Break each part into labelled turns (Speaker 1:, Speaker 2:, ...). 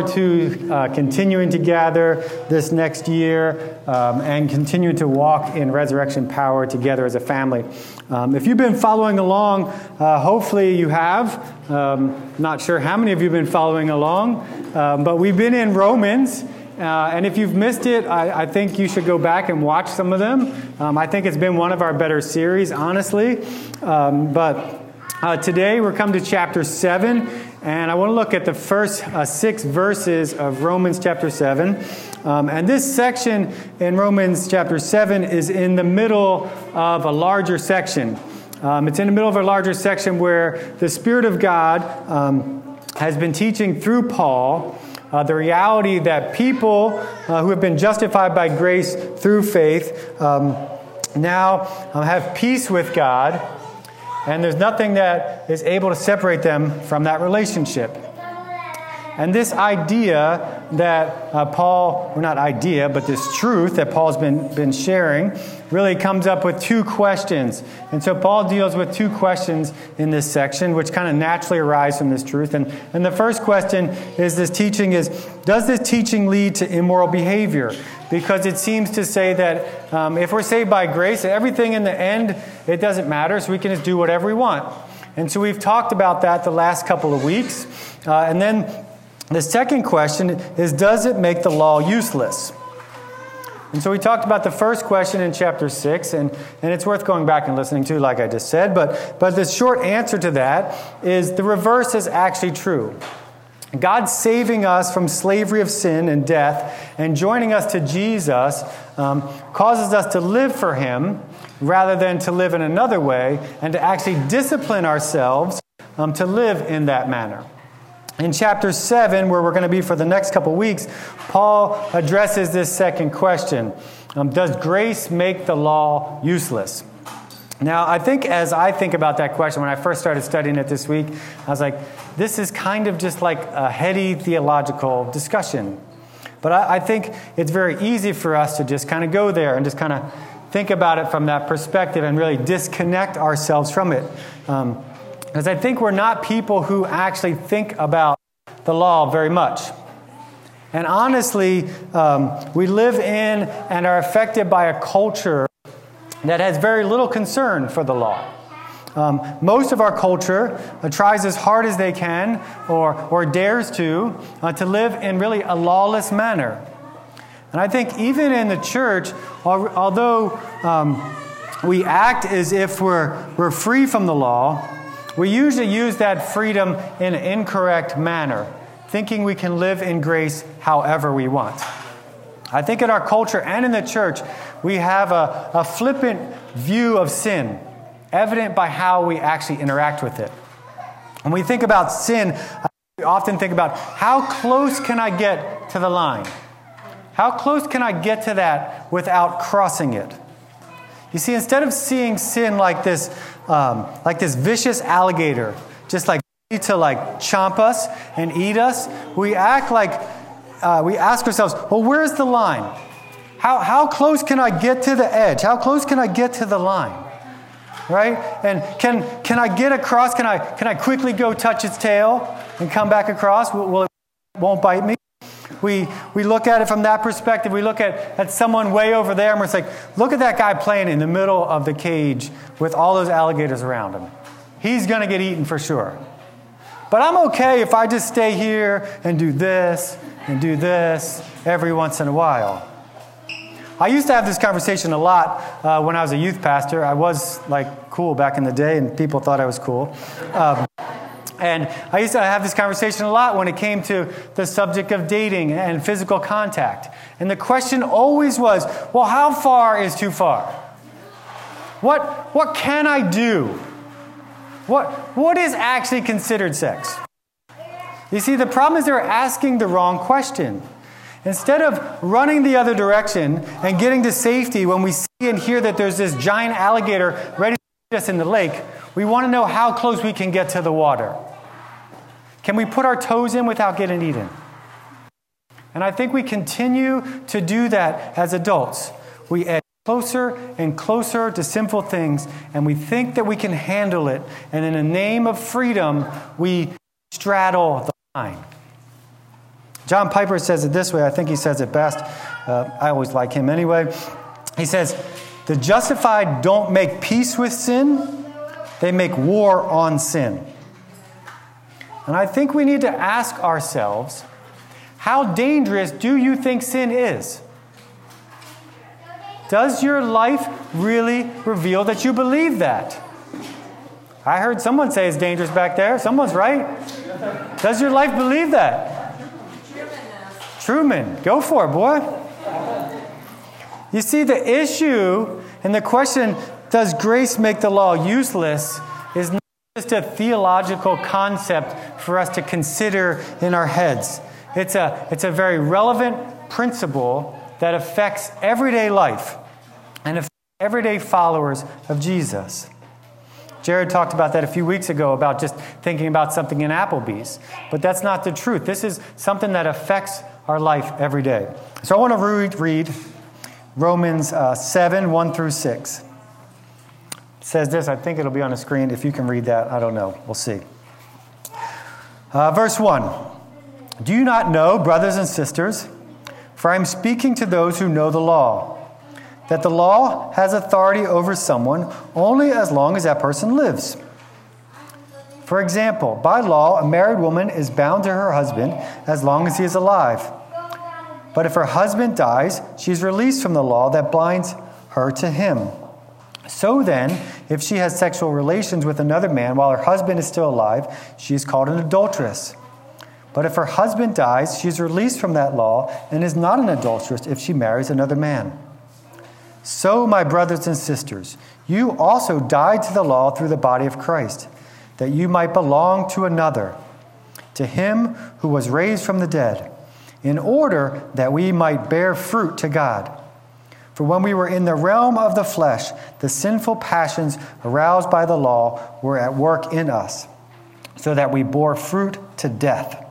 Speaker 1: to uh, continuing to gather this next year um, and continue to walk in resurrection power together as a family. Um, if you've been following along, uh, hopefully you have. Um, not sure how many of you have been following along, um, but we've been in Romans. Uh, and if you've missed it, I, I, think you should go back and watch some of them. Um, I think it's been one of our better series, honestly. Um, but uh, today we're come to chapter 7, and I want to look at the first uh, six verses of Romans chapter 7. Um, and this section in Romans chapter 7 is in the middle of a larger section. Um, it's in the middle of a larger section where the Spirit of God um, has been teaching through Paul uh, the reality that people uh, who have been justified by grace through faith um, now um, have peace with God and there's nothing that is able to separate them from that relationship. And this idea that uh, Paul, or not idea, but this truth that Paul's been, been sharing, really comes up with two questions. And so Paul deals with two questions in this section, which kind of naturally arise from this truth. And, and the first question is this teaching is Does this teaching lead to immoral behavior? Because it seems to say that um, if we're saved by grace, everything in the end, it doesn't matter, so we can just do whatever we want. And so we've talked about that the last couple of weeks. Uh, and then the second question is Does it make the law useless? And so we talked about the first question in chapter 6, and, and it's worth going back and listening to, like I just said. But, but the short answer to that is the reverse is actually true. God saving us from slavery of sin and death and joining us to Jesus um, causes us to live for Him rather than to live in another way and to actually discipline ourselves um, to live in that manner. In chapter 7, where we're going to be for the next couple weeks, Paul addresses this second question um, Does grace make the law useless? Now, I think as I think about that question, when I first started studying it this week, I was like, this is kind of just like a heady theological discussion. But I, I think it's very easy for us to just kind of go there and just kind of think about it from that perspective and really disconnect ourselves from it. Um, because I think we're not people who actually think about the law very much. And honestly, um, we live in and are affected by a culture that has very little concern for the law. Um, most of our culture uh, tries as hard as they can or, or dares to uh, to live in really a lawless manner. And I think even in the church, although um, we act as if we're, we're free from the law, we usually use that freedom in an incorrect manner, thinking we can live in grace however we want. I think in our culture and in the church, we have a, a flippant view of sin, evident by how we actually interact with it. When we think about sin, we often think about how close can I get to the line? How close can I get to that without crossing it? You see, instead of seeing sin like this, um, like this vicious alligator, just like to like chomp us and eat us, we act like uh, we ask ourselves, well, where's the line? How, how close can I get to the edge? How close can I get to the line? Right? And can, can I get across? Can I, can I quickly go touch its tail and come back across? Will, will it won't bite me? We, we look at it from that perspective. We look at, at someone way over there and we're like, look at that guy playing in the middle of the cage with all those alligators around him. He's going to get eaten for sure. But I'm okay if I just stay here and do this and do this every once in a while. I used to have this conversation a lot uh, when I was a youth pastor. I was like cool back in the day, and people thought I was cool. Um, and I used to have this conversation a lot when it came to the subject of dating and physical contact. And the question always was well, how far is too far? What, what can I do? What, what is actually considered sex? You see, the problem is they're asking the wrong question. Instead of running the other direction and getting to safety when we see and hear that there's this giant alligator ready to eat us in the lake, we want to know how close we can get to the water. Can we put our toes in without getting eaten? And I think we continue to do that as adults. We edge closer and closer to sinful things, and we think that we can handle it. And in the name of freedom, we straddle the line. John Piper says it this way. I think he says it best. Uh, I always like him anyway. He says, The justified don't make peace with sin, they make war on sin. And I think we need to ask ourselves how dangerous do you think sin is? Does your life really reveal that you believe that? I heard someone say it's dangerous back there. Someone's right. Does your life believe that? Truman, go for it, boy. You see, the issue and the question, does grace make the law useless, is not just a theological concept for us to consider in our heads. It's a, it's a very relevant principle that affects everyday life and affects everyday followers of Jesus. Jared talked about that a few weeks ago about just thinking about something in Applebee's. But that's not the truth. This is something that affects our life every day. So I want to read, read Romans uh, 7 1 through 6. Says this, I think it'll be on the screen. If you can read that, I don't know. We'll see. Uh, verse 1 Do you not know, brothers and sisters, for I am speaking to those who know the law, that the law has authority over someone only as long as that person lives. For example, by law, a married woman is bound to her husband as long as he is alive. But if her husband dies, she is released from the law that binds her to him. So then, if she has sexual relations with another man while her husband is still alive, she is called an adulteress. But if her husband dies, she is released from that law and is not an adulteress if she marries another man. So, my brothers and sisters, you also died to the law through the body of Christ, that you might belong to another, to him who was raised from the dead, in order that we might bear fruit to God. For when we were in the realm of the flesh, the sinful passions aroused by the law were at work in us, so that we bore fruit to death.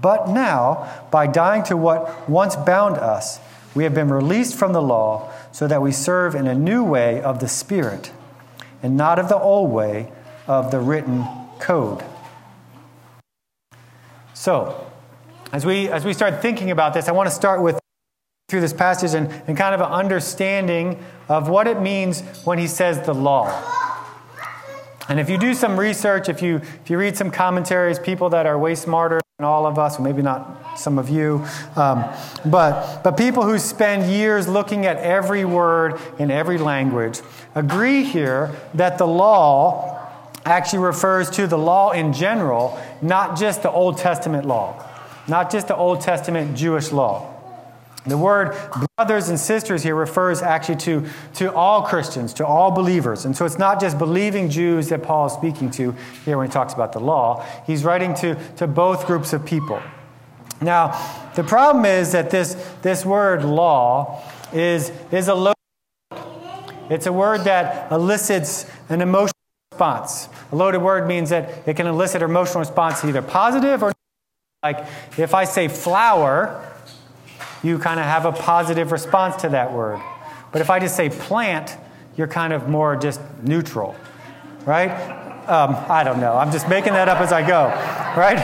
Speaker 1: But now, by dying to what once bound us, we have been released from the law, so that we serve in a new way of the Spirit, and not of the old way of the written code. So, as we, as we start thinking about this, I want to start with through this passage and, and kind of an understanding of what it means when he says the law. And if you do some research, if you, if you read some commentaries, people that are way smarter than all of us, maybe not some of you, um, but, but people who spend years looking at every word in every language agree here that the law actually refers to the law in general, not just the Old Testament law, not just the Old Testament Jewish law. The word brothers and sisters here refers actually to, to all Christians, to all believers. And so it's not just believing Jews that Paul is speaking to here when he talks about the law. He's writing to, to both groups of people. Now, the problem is that this, this word law is, is a loaded It's a word that elicits an emotional response. A loaded word means that it can elicit an emotional response either positive or like if I say flower, you kind of have a positive response to that word. But if I just say plant, you're kind of more just neutral, right? Um, I don't know. I'm just making that up as I go, right?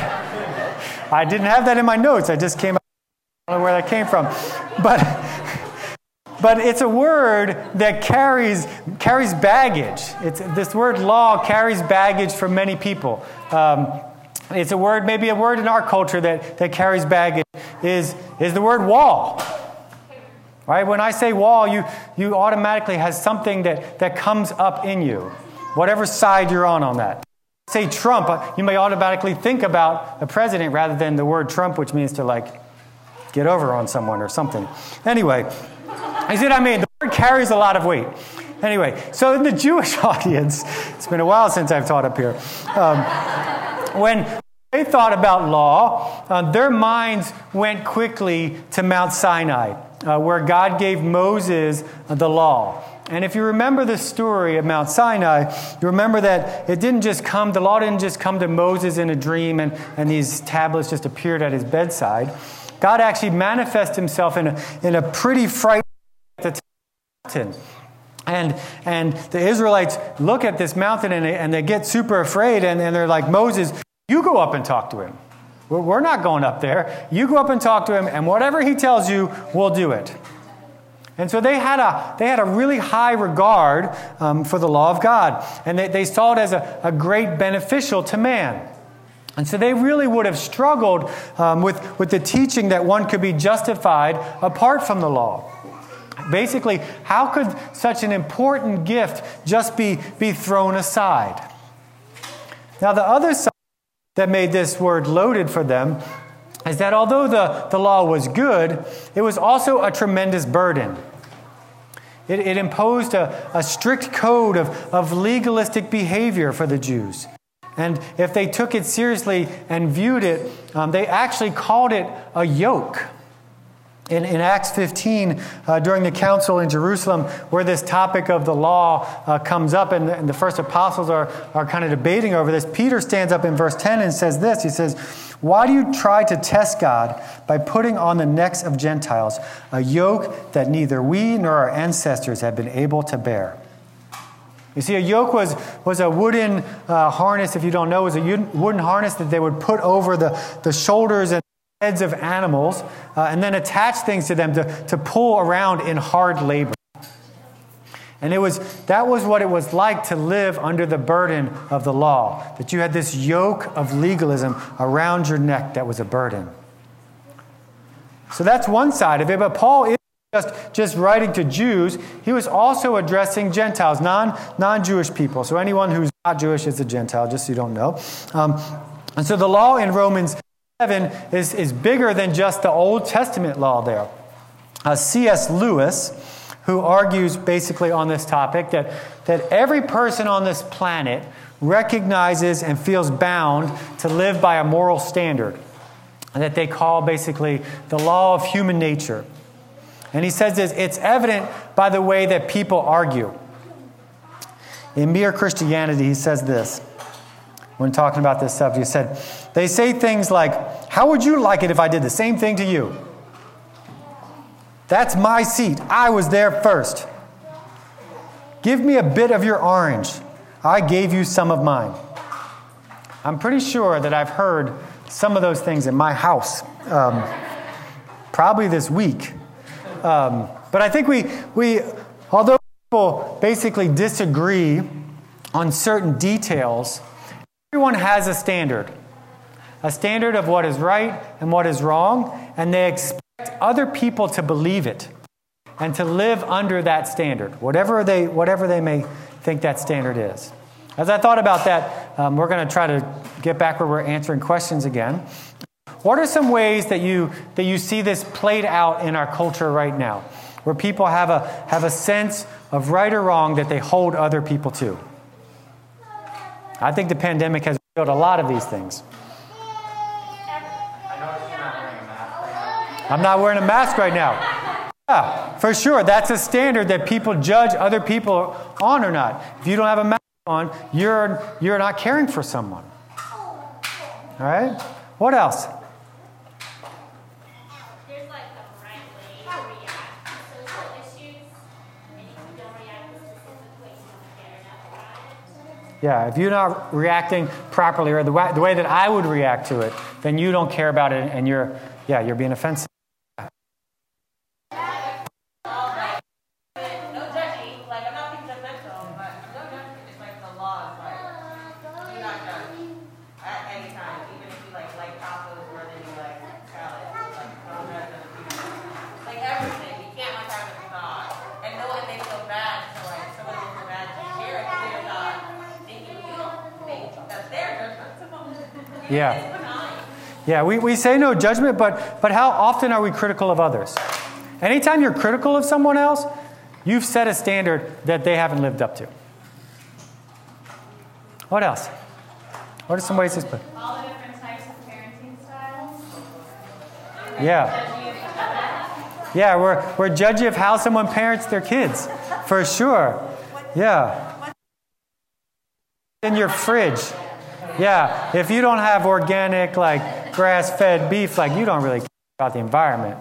Speaker 1: I didn't have that in my notes. I just came up. I don't know where that came from. But, but it's a word that carries, carries baggage. It's, this word law carries baggage for many people. Um, it's a word, maybe a word in our culture that, that carries baggage, is, is the word wall. Right? When I say wall, you, you automatically has something that, that comes up in you, whatever side you're on on that. Say Trump, uh, you may automatically think about the president rather than the word Trump, which means to like get over on someone or something. Anyway, you see what I mean? The word carries a lot of weight. Anyway, so in the Jewish audience, it's been a while since I've taught up here. Um, when they thought about law, uh, their minds went quickly to Mount Sinai, uh, where God gave Moses the law. And if you remember the story of Mount Sinai, you remember that it didn't just come, the law didn't just come to Moses in a dream and, and these tablets just appeared at his bedside. God actually manifested himself in a, in a pretty frightening. And, and the Israelites look at this mountain and they, and they get super afraid and, and they're like, Moses, you go up and talk to him. We're not going up there. You go up and talk to him, and whatever he tells you, we'll do it. And so they had a, they had a really high regard um, for the law of God, and they, they saw it as a, a great beneficial to man. And so they really would have struggled um, with, with the teaching that one could be justified apart from the law. Basically, how could such an important gift just be, be thrown aside? Now, the other side that made this word loaded for them is that although the, the law was good, it was also a tremendous burden. It, it imposed a, a strict code of, of legalistic behavior for the Jews. And if they took it seriously and viewed it, um, they actually called it a yoke. In, in Acts 15, uh, during the council in Jerusalem, where this topic of the law uh, comes up, and the, and the first apostles are, are kind of debating over this, Peter stands up in verse 10 and says this He says, Why do you try to test God by putting on the necks of Gentiles a yoke that neither we nor our ancestors have been able to bear? You see, a yoke was, was a wooden uh, harness, if you don't know, it was a wooden harness that they would put over the, the shoulders and heads of animals uh, and then attach things to them to, to pull around in hard labor. And it was, that was what it was like to live under the burden of the law, that you had this yoke of legalism around your neck that was a burden. So that's one side of it, but Paul is just, just writing to Jews, he was also addressing Gentiles, non, non-Jewish people. So anyone who's not Jewish is a Gentile, just so you don't know. Um, and so the law in Romans 7 is, is bigger than just the Old Testament law there. Uh, C.S. Lewis, who argues basically on this topic that, that every person on this planet recognizes and feels bound to live by a moral standard that they call basically the law of human nature. And he says this it's evident by the way that people argue. In Mere Christianity, he says this when talking about this subject. He said, They say things like, How would you like it if I did the same thing to you? That's my seat. I was there first. Give me a bit of your orange. I gave you some of mine. I'm pretty sure that I've heard some of those things in my house, um, probably this week. Um, but I think we, we, although people basically disagree on certain details, Everyone has a standard, a standard of what is right and what is wrong, and they expect other people to believe it and to live under that standard, whatever they, whatever they may think that standard is. As I thought about that, um, we're going to try to get back where we're answering questions again. What are some ways that you, that you see this played out in our culture right now, where people have a, have a sense of right or wrong that they hold other people to? I think the pandemic has revealed a lot of these things. I'm not wearing a mask right now. Yeah, for sure. That's a standard that people judge other people on or not. If you don't have a mask on, you're, you're not caring for someone. All right? What else? Yeah, if you're not reacting properly or the way, the way that I would react to it, then you don't care about it and you're, yeah, you're being offensive. Yeah. Yeah, we, we say no judgment, but, but how often are we critical of others? Anytime you're critical of someone else, you've set a standard that they haven't lived up to. What else? What are some ways to put?
Speaker 2: All the different types of parenting styles.
Speaker 1: Yeah. Yeah, we're, we're judgy of how someone parents their kids, for sure. Yeah. In your fridge. Yeah, if you don't have organic, like grass fed beef, like you don't really care about the environment.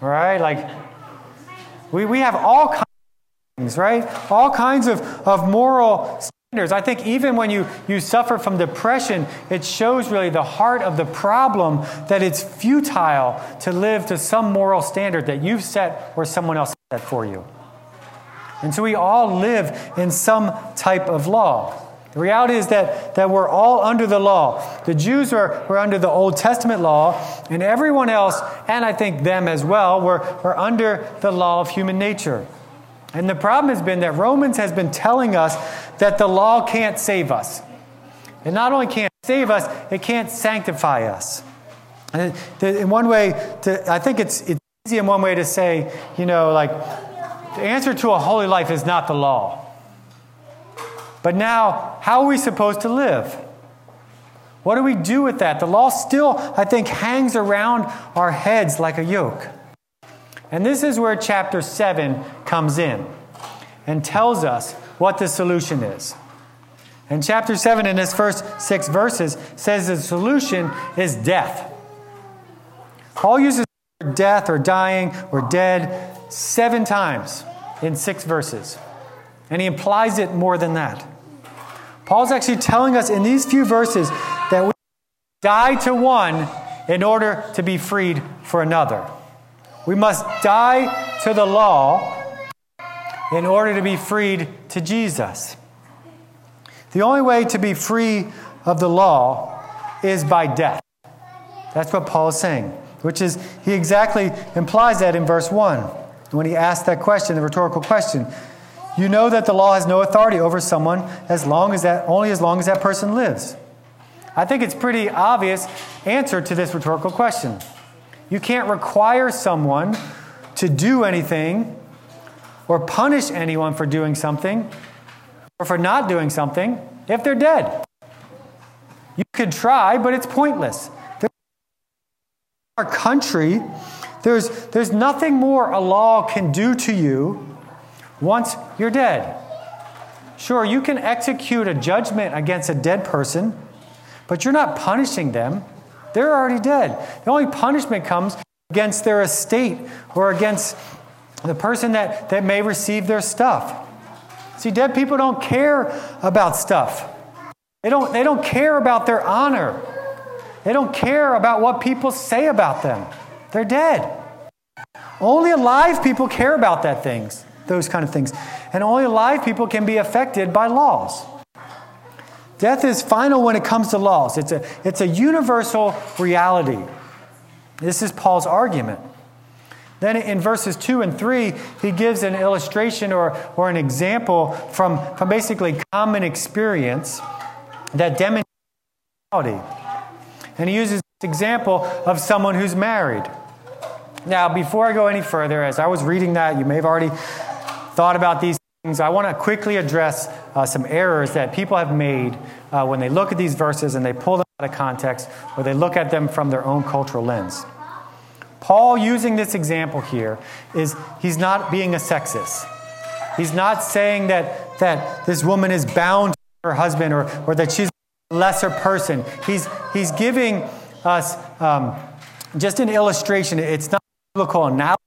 Speaker 1: Right? Like, we, we have all kinds of things, right? All kinds of, of moral standards. I think even when you, you suffer from depression, it shows really the heart of the problem that it's futile to live to some moral standard that you've set or someone else set for you. And so we all live in some type of law. The reality is that, that we're all under the law. The Jews were, were under the Old Testament law, and everyone else, and I think them as well, were, were under the law of human nature. And the problem has been that Romans has been telling us that the law can't save us. It not only can't save us, it can't sanctify us. And in one way, to, I think it's, it's easy in one way to say, you know, like, the answer to a holy life is not the law. But now, how are we supposed to live? What do we do with that? The law still, I think, hangs around our heads like a yoke. And this is where chapter 7 comes in and tells us what the solution is. And chapter 7, in its first six verses, says the solution is death. Paul uses death or dying or dead seven times in six verses. And he implies it more than that. Paul's actually telling us in these few verses that we die to one in order to be freed for another. We must die to the law in order to be freed to Jesus. The only way to be free of the law is by death. That's what Paul is saying, which is, he exactly implies that in verse 1 when he asks that question, the rhetorical question. You know that the law has no authority over someone as long as that, only as long as that person lives. I think it's pretty obvious answer to this rhetorical question. You can't require someone to do anything or punish anyone for doing something or for not doing something if they're dead. You could try, but it's pointless. In our country, there's, there's nothing more a law can do to you once you're dead. Sure, you can execute a judgment against a dead person, but you're not punishing them. They're already dead. The only punishment comes against their estate or against the person that, that may receive their stuff. See, dead people don't care about stuff. They don't, they don't care about their honor. They don't care about what people say about them. They're dead. Only alive people care about that things, those kind of things. And only alive people can be affected by laws. Death is final when it comes to laws, it's a, it's a universal reality. This is Paul's argument. Then in verses 2 and 3, he gives an illustration or, or an example from, from basically common experience that demonstrates reality. And he uses this example of someone who's married. Now, before I go any further, as I was reading that, you may have already thought about these things, I want to quickly address uh, some errors that people have made uh, when they look at these verses and they pull them out of context or they look at them from their own cultural lens. Paul, using this example here, is he's not being a sexist. He's not saying that, that this woman is bound to her husband or, or that she's a lesser person. He's, he's giving us um, just an illustration. It's not biblical analogy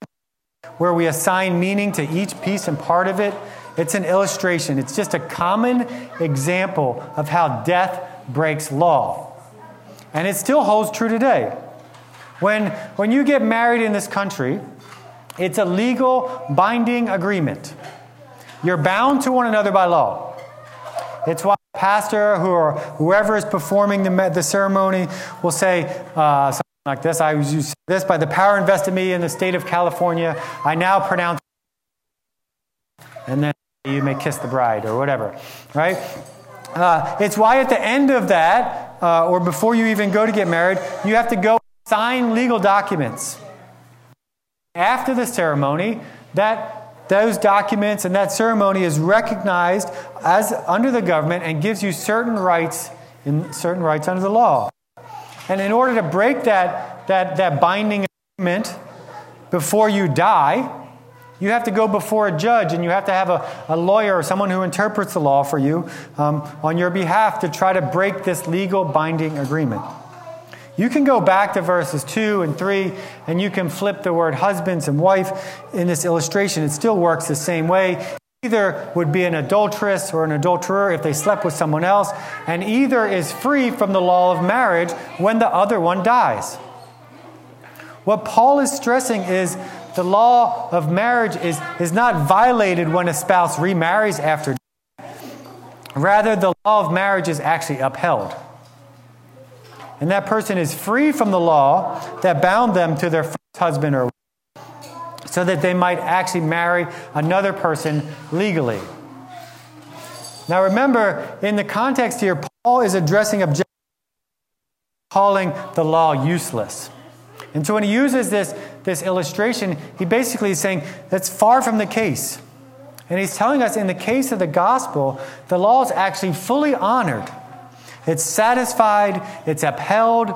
Speaker 1: where we assign meaning to each piece and part of it. It's an illustration, it's just a common example of how death breaks law. And it still holds true today. When, when you get married in this country, it's a legal binding agreement. You're bound to one another by law. It's why the pastor or whoever is performing the, the ceremony will say uh, like this I use this by the power invested in me in the state of California. I now pronounce. And then you may kiss the bride or whatever, right? Uh, it's why at the end of that, uh, or before you even go to get married, you have to go sign legal documents. After the ceremony, that those documents and that ceremony is recognized as under the government and gives you certain rights in certain rights under the law. And in order to break that, that, that binding agreement before you die, you have to go before a judge and you have to have a, a lawyer or someone who interprets the law for you um, on your behalf to try to break this legal binding agreement. You can go back to verses 2 and 3 and you can flip the word husbands and wife in this illustration. It still works the same way. Either would be an adulteress or an adulterer if they slept with someone else, and either is free from the law of marriage when the other one dies. What Paul is stressing is the law of marriage is, is not violated when a spouse remarries after death. Rather, the law of marriage is actually upheld. And that person is free from the law that bound them to their first husband or so that they might actually marry another person legally. Now remember, in the context here, Paul is addressing objections, calling the law useless. And so when he uses this, this illustration, he basically is saying that's far from the case. And he's telling us in the case of the gospel, the law is actually fully honored. It's satisfied, it's upheld,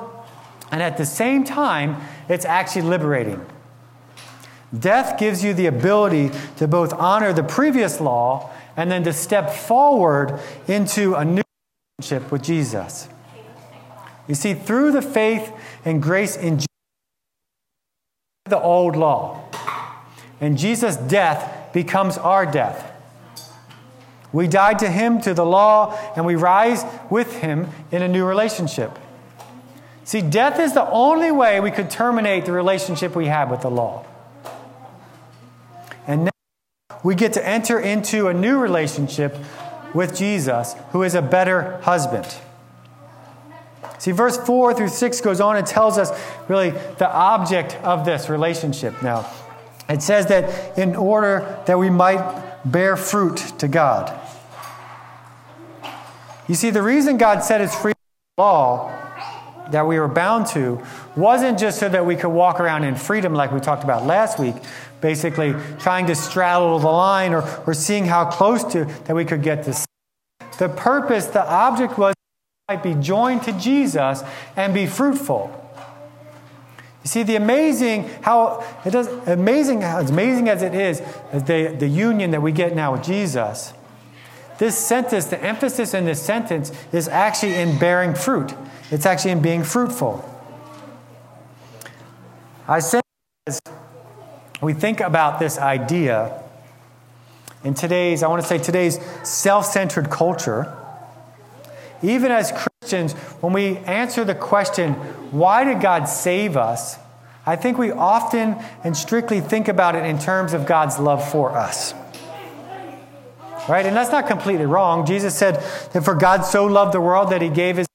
Speaker 1: and at the same time, it's actually liberating. Death gives you the ability to both honor the previous law and then to step forward into a new relationship with Jesus. You see, through the faith and grace in Jesus, the old law. And Jesus' death becomes our death. We died to him, to the law, and we rise with him in a new relationship. See, death is the only way we could terminate the relationship we have with the law. We get to enter into a new relationship with Jesus, who is a better husband. See, verse 4 through 6 goes on and tells us really the object of this relationship. Now, it says that in order that we might bear fruit to God. You see, the reason God set us free from the law that we were bound to wasn't just so that we could walk around in freedom like we talked about last week, basically trying to straddle the line or, or seeing how close to that we could get to. The purpose, the object was might be joined to Jesus and be fruitful. You see, the amazing how it does amazing as amazing as it is, the, the union that we get now with Jesus. This sentence, the emphasis in this sentence is actually in bearing fruit. It's actually in being fruitful. I say as we think about this idea in today's, I want to say today's self-centered culture even as Christians, when we answer the question, why did God save us? I think we often and strictly think about it in terms of God's love for us. Right? And that's not completely wrong. Jesus said that for God so loved the world that he gave his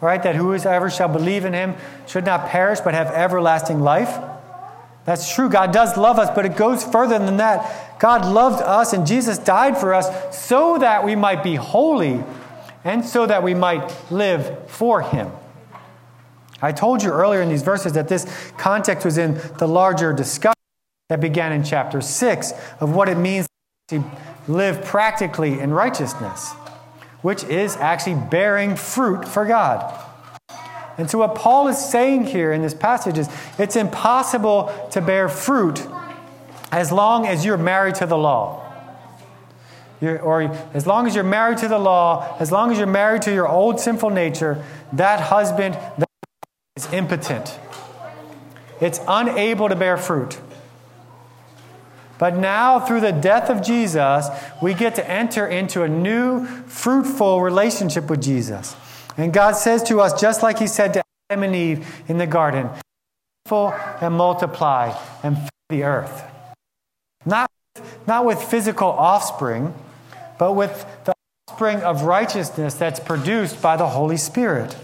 Speaker 1: right? That whoever shall believe in him should not perish but have everlasting life. That's true. God does love us, but it goes further than that. God loved us and Jesus died for us so that we might be holy and so that we might live for him. I told you earlier in these verses that this context was in the larger discussion that began in chapter 6 of what it means to live practically in righteousness, which is actually bearing fruit for God. And so, what Paul is saying here in this passage is it's impossible to bear fruit as long as you're married to the law. You're, or as long as you're married to the law, as long as you're married to your old sinful nature, that husband that is impotent. It's unable to bear fruit. But now, through the death of Jesus, we get to enter into a new, fruitful relationship with Jesus. And God says to us, just like He said to Adam and Eve in the garden, fruitful and multiply and fill the earth. Not, not with physical offspring but with the offspring of righteousness that's produced by the Holy Spirit.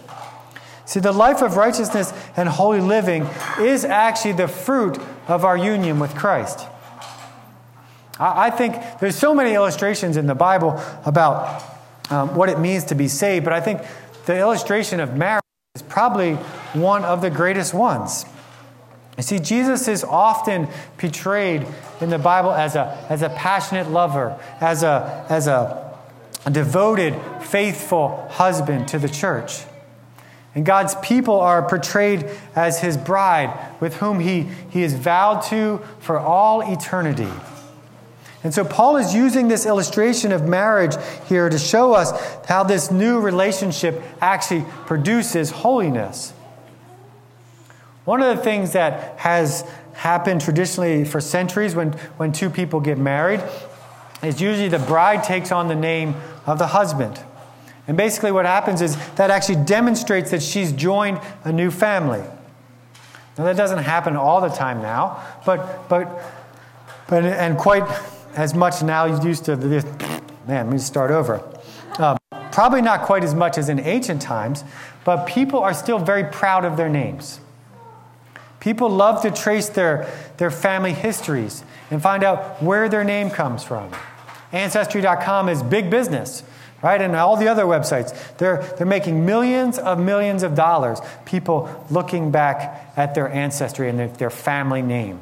Speaker 1: See, the life of righteousness and holy living is actually the fruit of our union with Christ. I think there's so many illustrations in the Bible about um, what it means to be saved, but I think the illustration of marriage is probably one of the greatest ones. You see, Jesus is often portrayed in the Bible as a, as a passionate lover, as, a, as a, a devoted, faithful husband to the church. And God's people are portrayed as his bride, with whom he, he is vowed to for all eternity. And so Paul is using this illustration of marriage here to show us how this new relationship actually produces holiness. One of the things that has happened traditionally for centuries when, when two people get married is usually the bride takes on the name of the husband. And basically, what happens is that actually demonstrates that she's joined a new family. Now, that doesn't happen all the time now, but, but, but and quite as much now used to this. Man, let me start over. Uh, probably not quite as much as in ancient times, but people are still very proud of their names. People love to trace their, their family histories and find out where their name comes from. Ancestry.com is big business, right? And all the other websites, they're, they're making millions of millions of dollars, people looking back at their ancestry and their, their family name.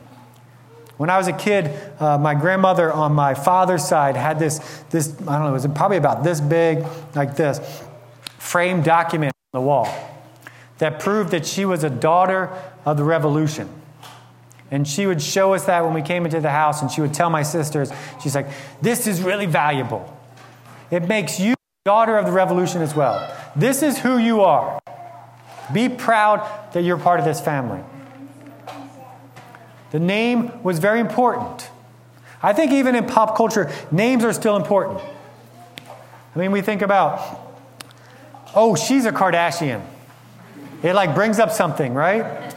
Speaker 1: When I was a kid, uh, my grandmother on my father's side had this, this, I don't know, it was probably about this big, like this, framed document on the wall that proved that she was a daughter of the revolution. And she would show us that when we came into the house, and she would tell my sisters, she's like, This is really valuable. It makes you daughter of the revolution as well. This is who you are. Be proud that you're part of this family. The name was very important. I think even in pop culture, names are still important. I mean, we think about, oh, she's a Kardashian. It like brings up something, right?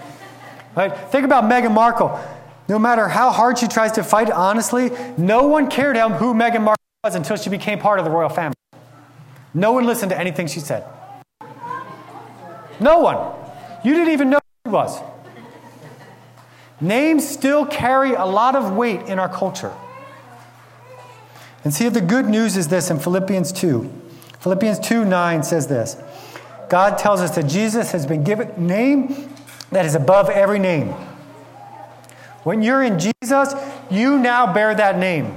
Speaker 1: Right? Think about Meghan Markle. No matter how hard she tries to fight, honestly, no one cared who Meghan Markle was until she became part of the royal family. No one listened to anything she said. No one. You didn't even know who she was. Names still carry a lot of weight in our culture. And see, the good news is this in Philippians 2. Philippians 2 9 says this God tells us that Jesus has been given a name that is above every name. When you're in Jesus, you now bear that name.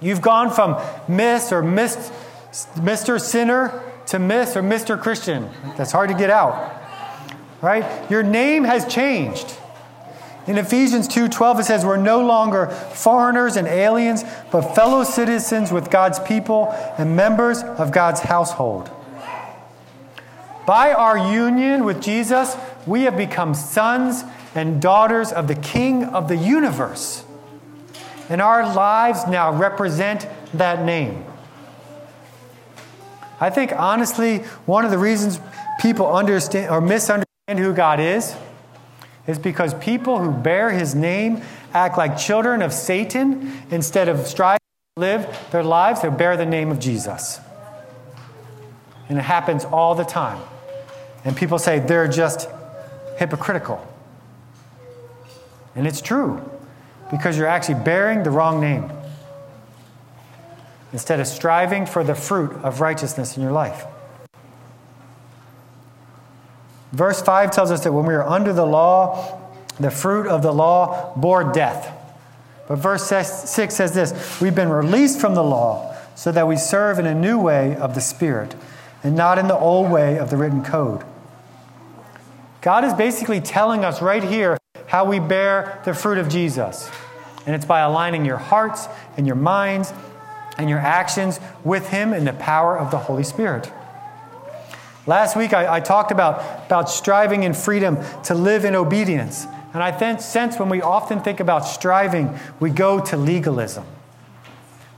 Speaker 1: You've gone from Miss or Miss, Mr. Sinner to Miss or Mr. Christian. That's hard to get out. Right? Your name has changed. In Ephesians 2:12 it says we're no longer foreigners and aliens, but fellow citizens with God's people and members of God's household. By our union with Jesus, we have become sons and daughters of the King of the universe. And our lives now represent that name. I think, honestly, one of the reasons people understand or misunderstand who God is is because people who bear his name act like children of Satan instead of striving to live their lives that bear the name of Jesus. And it happens all the time. And people say they're just hypocritical. And it's true because you're actually bearing the wrong name instead of striving for the fruit of righteousness in your life. Verse 5 tells us that when we are under the law, the fruit of the law bore death. But verse 6 says this We've been released from the law so that we serve in a new way of the Spirit and not in the old way of the written code. God is basically telling us right here how we bear the fruit of Jesus. And it's by aligning your hearts and your minds and your actions with Him in the power of the Holy Spirit. Last week, I, I talked about, about striving in freedom to live in obedience. And I then sense when we often think about striving, we go to legalism.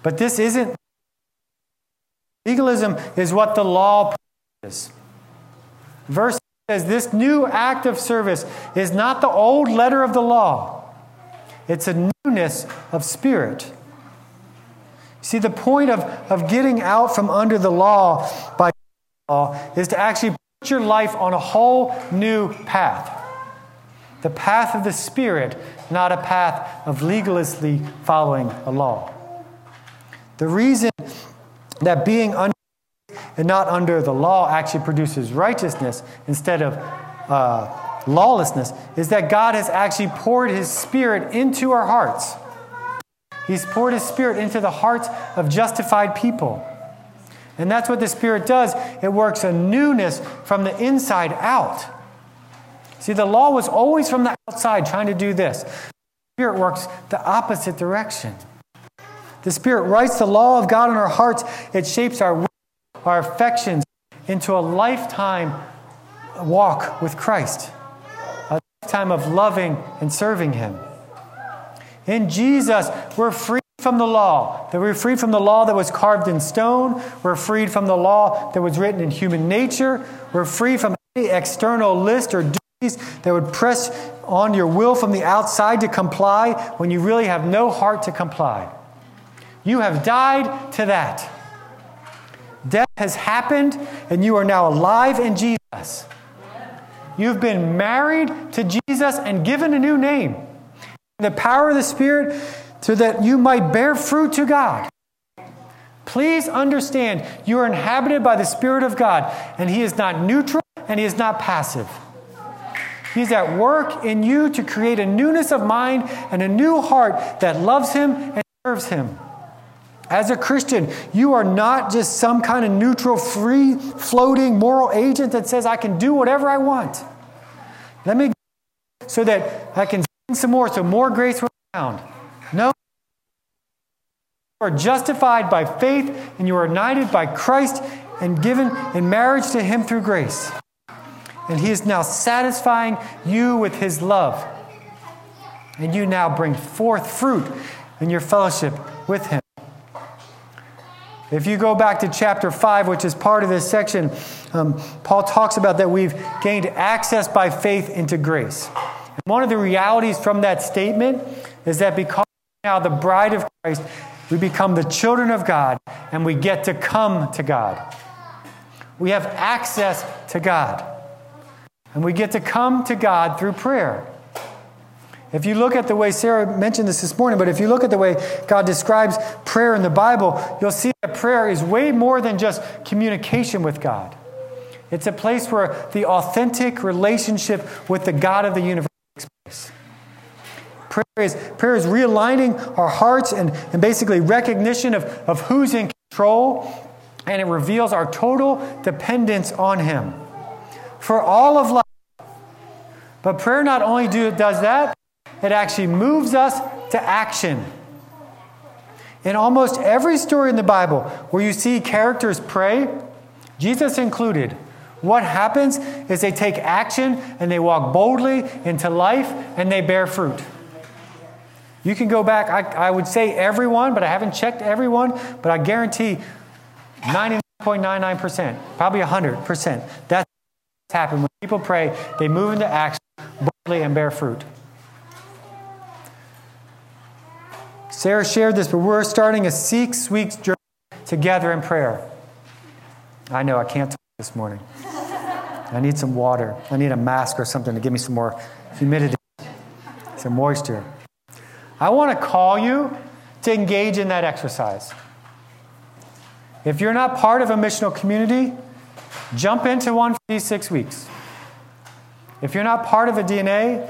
Speaker 1: But this isn't. Legalism is what the law is. Verse says this new act of service is not the old letter of the law, it's a newness of spirit. See, the point of, of getting out from under the law by law is to actually put your life on a whole new path. The path of the Spirit, not a path of legalistically following a law. The reason that being under and not under the law actually produces righteousness instead of uh, lawlessness is that God has actually poured His Spirit into our hearts. He's poured His Spirit into the hearts of justified people. And that's what the Spirit does. It works a newness from the inside out. See, the law was always from the outside trying to do this. The Spirit works the opposite direction. The Spirit writes the law of God in our hearts. It shapes our our affections into a lifetime walk with Christ, a lifetime of loving and serving Him. In Jesus, we're free from the law. That we're freed from the law that was carved in stone. We're freed from the law that was written in human nature. We're free from any external list or duties that would press on your will from the outside to comply when you really have no heart to comply. You have died to that. Death has happened, and you are now alive in Jesus. You've been married to Jesus and given a new name. The power of the Spirit so that you might bear fruit to God. Please understand you are inhabited by the Spirit of God, and He is not neutral and He is not passive. He's at work in you to create a newness of mind and a new heart that loves Him and serves Him. As a Christian, you are not just some kind of neutral, free floating moral agent that says, I can do whatever I want. Let me, so that I can send some more, so more grace will abound. No. You are justified by faith, and you are united by Christ and given in marriage to Him through grace. And He is now satisfying you with His love. And you now bring forth fruit in your fellowship with Him. If you go back to chapter 5, which is part of this section, um, Paul talks about that we've gained access by faith into grace. And one of the realities from that statement is that because now the bride of Christ, we become the children of God and we get to come to God. We have access to God. And we get to come to God through prayer. If you look at the way Sarah mentioned this this morning, but if you look at the way God describes prayer in the Bible, you'll see that prayer is way more than just communication with God. It's a place where the authentic relationship with the God of the universe takes place. Prayer is, realigning our hearts and, and basically recognition of, of who's in control, and it reveals our total dependence on Him for all of life. But prayer not only do, does that, it actually moves us to action. In almost every story in the Bible where you see characters pray, Jesus included, what happens is they take action and they walk boldly into life and they bear fruit. You can go back, I, I would say everyone, but I haven't checked everyone, but I guarantee 99.99%, probably 100%. That's what's happened. When people pray, they move into action boldly and bear fruit. Sarah shared this, but we're starting a six weeks journey together in prayer. I know I can't talk this morning. I need some water. I need a mask or something to give me some more humidity, some moisture. I want to call you to engage in that exercise. If you're not part of a missional community, jump into one for these six weeks. If you're not part of a DNA,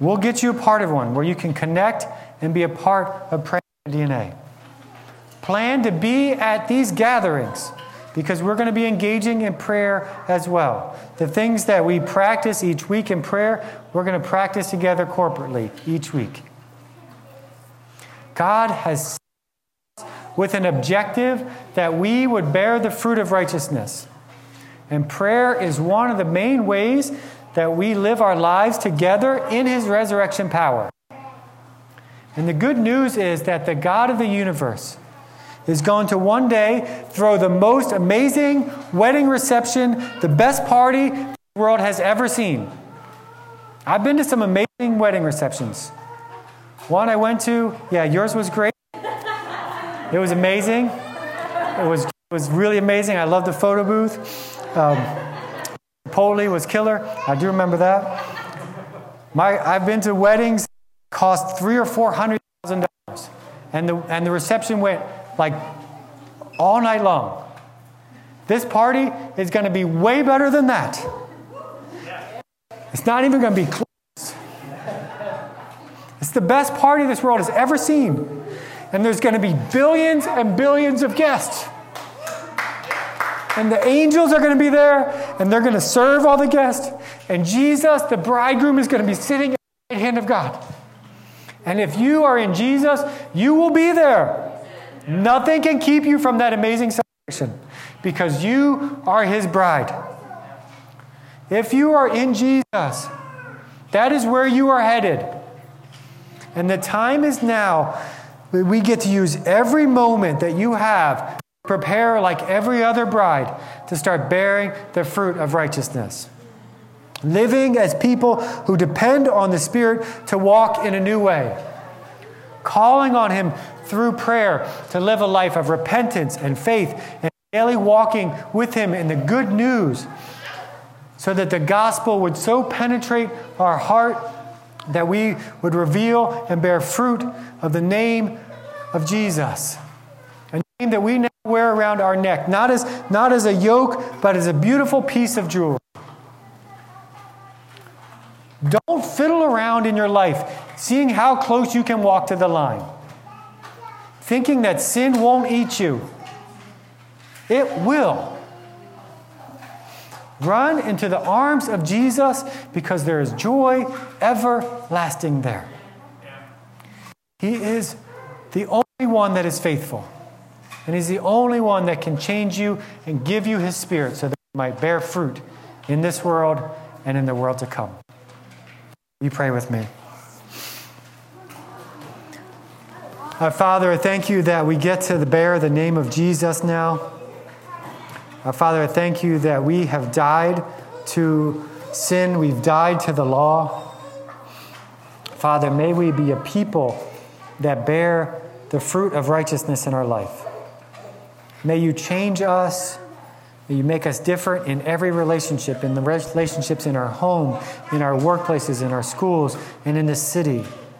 Speaker 1: we'll get you a part of one where you can connect and be a part of praying DNA. Plan to be at these gatherings because we're going to be engaging in prayer as well. The things that we practice each week in prayer, we're going to practice together corporately each week. God has seen us with an objective that we would bear the fruit of righteousness. And prayer is one of the main ways that we live our lives together in His resurrection power. And the good news is that the God of the universe is going to one day throw the most amazing wedding reception, the best party the world has ever seen. I've been to some amazing wedding receptions. One I went to, yeah, yours was great. It was amazing. It was, it was really amazing. I loved the photo booth. Um, Polly was killer. I do remember that. My, I've been to weddings cost three or four hundred thousand dollars, and the and the reception went like all night long. This party is going to be way better than that. It's not even going to be close. It's the best party this world has ever seen. And there's going to be billions and billions of guests. And the angels are going to be there, and they're going to serve all the guests. And Jesus, the bridegroom, is going to be sitting at the right hand of God. And if you are in Jesus, you will be there. Nothing can keep you from that amazing celebration because you are his bride. If you are in Jesus, that is where you are headed. And the time is now that we get to use every moment that you have, to prepare like every other bride to start bearing the fruit of righteousness. Living as people who depend on the Spirit to walk in a new way. Calling on Him through prayer to live a life of repentance and faith and daily walking with Him in the good news so that the gospel would so penetrate our heart that we would reveal and bear fruit of the name of Jesus. A name that we now wear around our neck, not as, not as a yoke, but as a beautiful piece of jewelry. Don't fiddle around in your life, seeing how close you can walk to the line, thinking that sin won't eat you. It will. Run into the arms of Jesus because there is joy everlasting there. He is the only one that is faithful. And He's the only one that can change you and give you His Spirit so that you might bear fruit in this world and in the world to come. You pray with me. Our Father, I thank you that we get to bear the name of Jesus now. Our Father, I thank you that we have died to sin, we've died to the law. Father, may we be a people that bear the fruit of righteousness in our life. May you change us. May you make us different in every relationship, in the relationships in our home, in our workplaces, in our schools, and in the city.